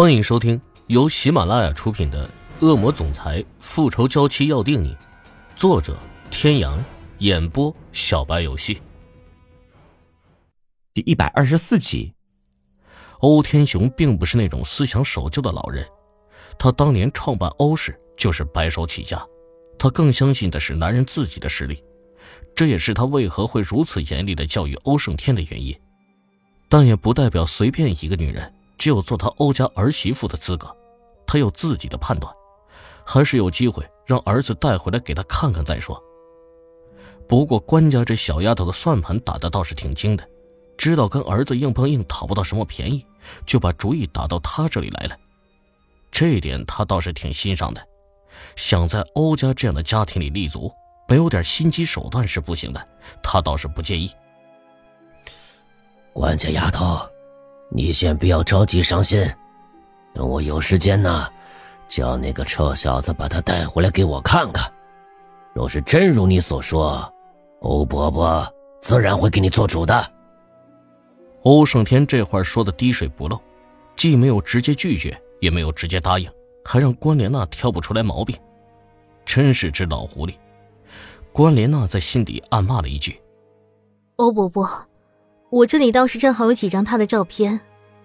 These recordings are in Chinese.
欢迎收听由喜马拉雅出品的《恶魔总裁复仇娇妻要定你》，作者：天阳，演播：小白游戏。第一百二十四集。欧天雄并不是那种思想守旧的老人，他当年创办欧氏就是白手起家，他更相信的是男人自己的实力，这也是他为何会如此严厉的教育欧胜天的原因。但也不代表随便一个女人。只有做他欧家儿媳妇的资格，他有自己的判断，还是有机会让儿子带回来给他看看再说。不过关家这小丫头的算盘打的倒是挺精的，知道跟儿子硬碰硬讨不到什么便宜，就把主意打到他这里来了。这一点他倒是挺欣赏的，想在欧家这样的家庭里立足，没有点心机手段是不行的。他倒是不介意。关家丫头。你先不要着急伤心，等我有时间呢，叫那个臭小子把他带回来给我看看。若是真如你所说，欧伯伯自然会给你做主的。欧胜天这话说的滴水不漏，既没有直接拒绝，也没有直接答应，还让关莲娜挑不出来毛病，真是只老狐狸。关莲娜在心底暗骂了一句：“欧伯伯。”我这里倒是正好有几张他的照片，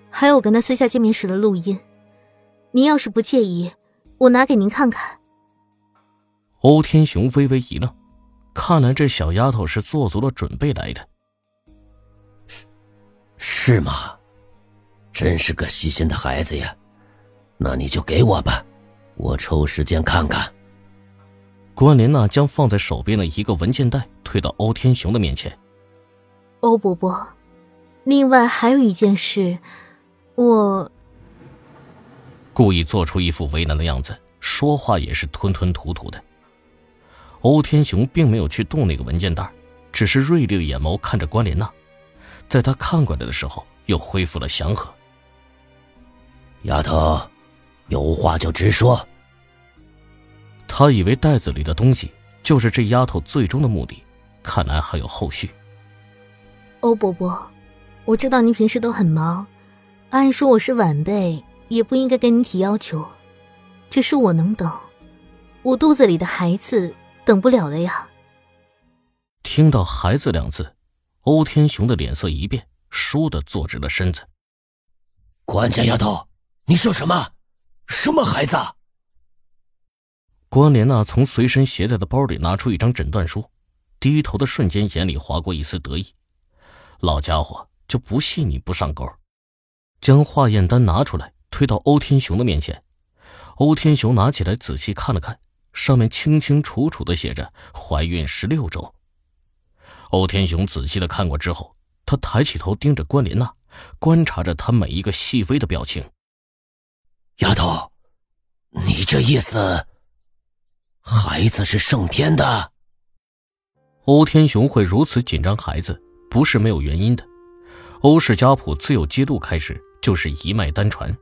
还有跟他私下见面时的录音。您要是不介意，我拿给您看看。欧天雄微微一愣，看来这小丫头是做足了准备来的。是吗？真是个细心的孩子呀！那你就给我吧，我抽时间看看。关莲娜将放在手边的一个文件袋推到欧天雄的面前。欧伯伯，另外还有一件事，我故意做出一副为难的样子，说话也是吞吞吐吐的。欧天雄并没有去动那个文件袋，只是锐利的眼眸看着关莲娜，在他看过来的时候，又恢复了祥和。丫头，有话就直说。他以为袋子里的东西就是这丫头最终的目的，看来还有后续。欧伯伯，我知道您平时都很忙，按说我是晚辈，也不应该跟您提要求。只是我能等，我肚子里的孩子等不了了呀。听到“孩子”两字，欧天雄的脸色一变，倏地坐直了身子。关家丫头，你说什么？什么孩子？关莲娜从随身携带的包里拿出一张诊断书，低头的瞬间，眼里划过一丝得意。老家伙就不信你不上钩，将化验单拿出来推到欧天雄的面前。欧天雄拿起来仔细看了看，上面清清楚楚的写着“怀孕十六周”。欧天雄仔细的看过之后，他抬起头盯着关莲娜，观察着她每一个细微的表情。丫头，你这意思，孩子是胜天的？欧天雄会如此紧张孩子？不是没有原因的，欧氏家谱自有记录开始就是一脉单传，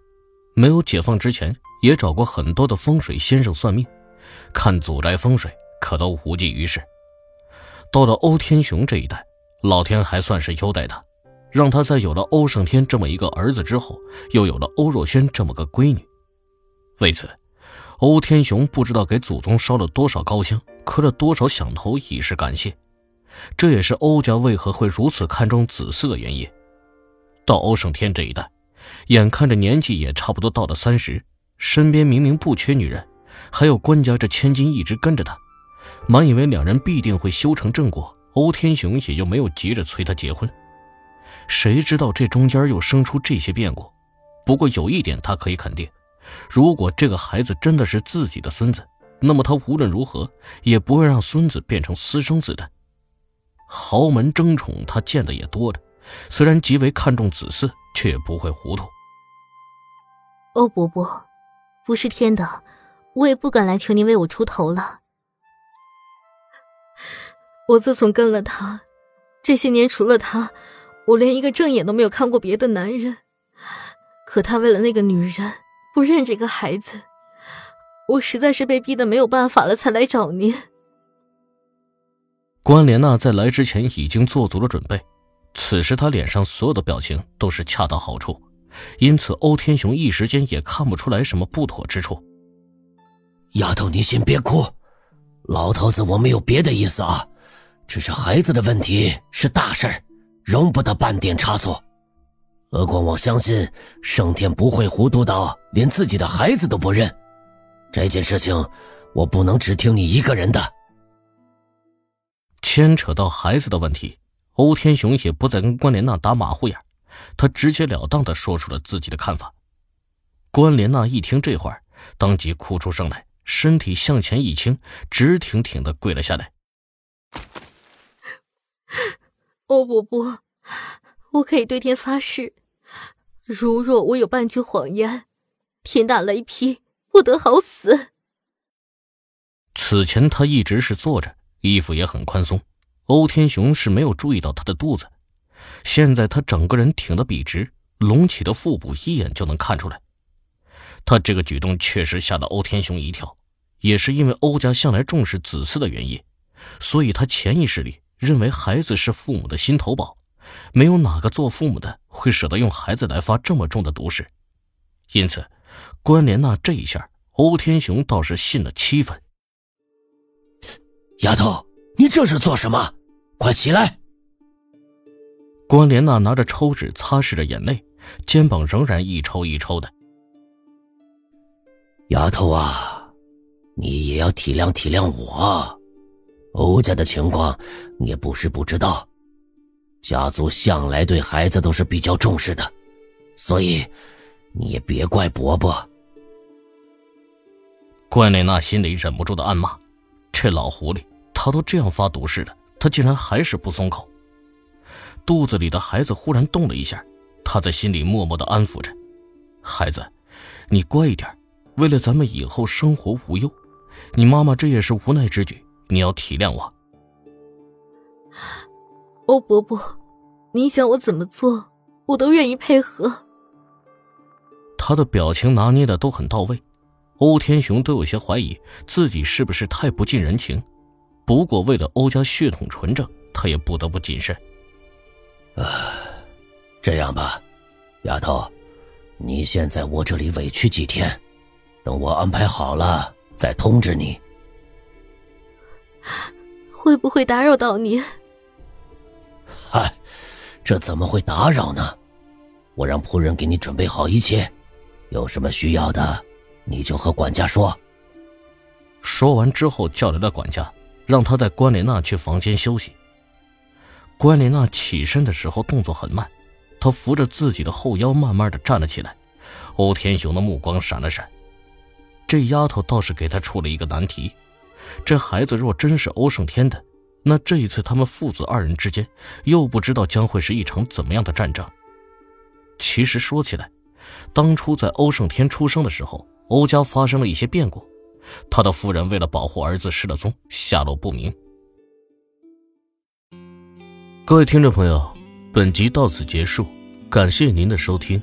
没有解放之前也找过很多的风水先生算命，看祖宅风水可都无济于事。到了欧天雄这一代，老天还算是优待他，让他在有了欧胜天这么一个儿子之后，又有了欧若轩这么个闺女。为此，欧天雄不知道给祖宗烧了多少高香，磕了多少响头以示感谢。这也是欧家为何会如此看重子嗣的原因。到欧胜天这一代，眼看着年纪也差不多到了三十，身边明明不缺女人，还有官家这千金一直跟着他，满以为两人必定会修成正果，欧天雄也就没有急着催他结婚。谁知道这中间又生出这些变故。不过有一点他可以肯定，如果这个孩子真的是自己的孙子，那么他无论如何也不会让孙子变成私生子的。豪门争宠，他见的也多了。虽然极为看重子嗣，却也不会糊涂。欧伯伯，不是天的，我也不敢来求您为我出头了。我自从跟了他，这些年除了他，我连一个正眼都没有看过别的男人。可他为了那个女人，不认这个孩子，我实在是被逼得没有办法了，才来找您。关莲娜在来之前已经做足了准备，此时她脸上所有的表情都是恰到好处，因此欧天雄一时间也看不出来什么不妥之处。丫头，你先别哭，老头子我没有别的意思啊，只是孩子的问题是大事儿，容不得半点差错。何况我相信圣天不会糊涂到连自己的孩子都不认，这件事情我不能只听你一个人的。牵扯到孩子的问题，欧天雄也不再跟关莲娜打马虎眼，他直截了当的说出了自己的看法。关莲娜一听这话，当即哭出声来。身体向前一倾，直挺挺的跪了下来。欧伯伯，我可以对天发誓，如若我有半句谎言，天打雷劈，不得好死。此前他一直是坐着，衣服也很宽松，欧天雄是没有注意到他的肚子。现在他整个人挺得笔直，隆起的腹部一眼就能看出来。他这个举动确实吓了欧天雄一跳，也是因为欧家向来重视子嗣的原因，所以他潜意识里认为孩子是父母的心头宝，没有哪个做父母的会舍得用孩子来发这么重的毒誓。因此，关莲娜这一下，欧天雄倒是信了七分。丫头，你这是做什么？快起来！关莲娜拿着抽纸擦拭着眼泪，肩膀仍然一抽一抽的。丫头啊，你也要体谅体谅我。欧家的情况你也不是不知道，家族向来对孩子都是比较重视的，所以你也别怪伯伯。关莲娜心里忍不住的暗骂：这老狐狸，他都这样发毒誓了，他竟然还是不松口。肚子里的孩子忽然动了一下，他在心里默默的安抚着：孩子，你乖一点。为了咱们以后生活无忧，你妈妈这也是无奈之举，你要体谅我。欧伯伯，你想我怎么做，我都愿意配合。他的表情拿捏的都很到位，欧天雄都有些怀疑自己是不是太不近人情。不过为了欧家血统纯正，他也不得不谨慎。啊，这样吧，丫头，你先在我这里委屈几天。等我安排好了再通知你。会不会打扰到您？嗨，这怎么会打扰呢？我让仆人给你准备好一切，有什么需要的，你就和管家说。说完之后，叫来了管家，让他带关莲娜去房间休息。关莲娜起身的时候动作很慢，她扶着自己的后腰，慢慢的站了起来。欧天雄的目光闪了闪。这丫头倒是给他出了一个难题：这孩子若真是欧胜天的，那这一次他们父子二人之间又不知道将会是一场怎么样的战争。其实说起来，当初在欧胜天出生的时候，欧家发生了一些变故，他的夫人为了保护儿子失了踪，下落不明。各位听众朋友，本集到此结束，感谢您的收听。